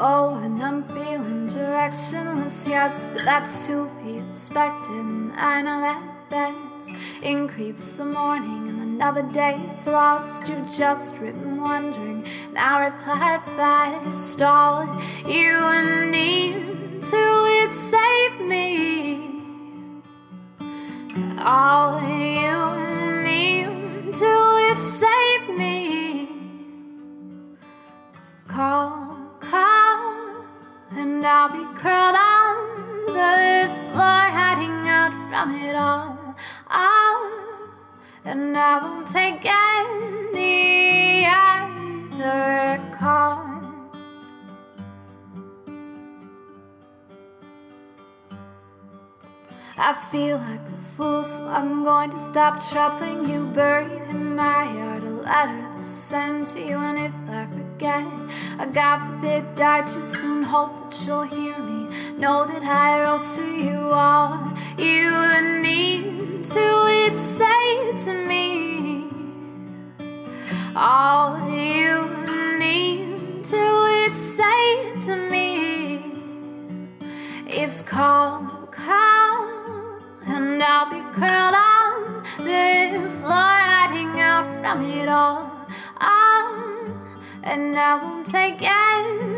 Oh, and I'm feeling directionless, yes, but that's to be expected. And I know that beds in creeps the morning, and another day's lost. You've just written wondering, now reply fast. All you need to is save me. All and I'll be curled on the floor, hiding out from it all. Oh, and I won't take any other call. I feel like a fool, so I'm going to stop troubling you. Buried in my heart, letter to send to you. And if I forget, I God forbid, die too soon. Hope that you'll hear me. Know that I wrote to you all you need to say to me. All you need to say to me is call, from it all. Oh, and I won't take any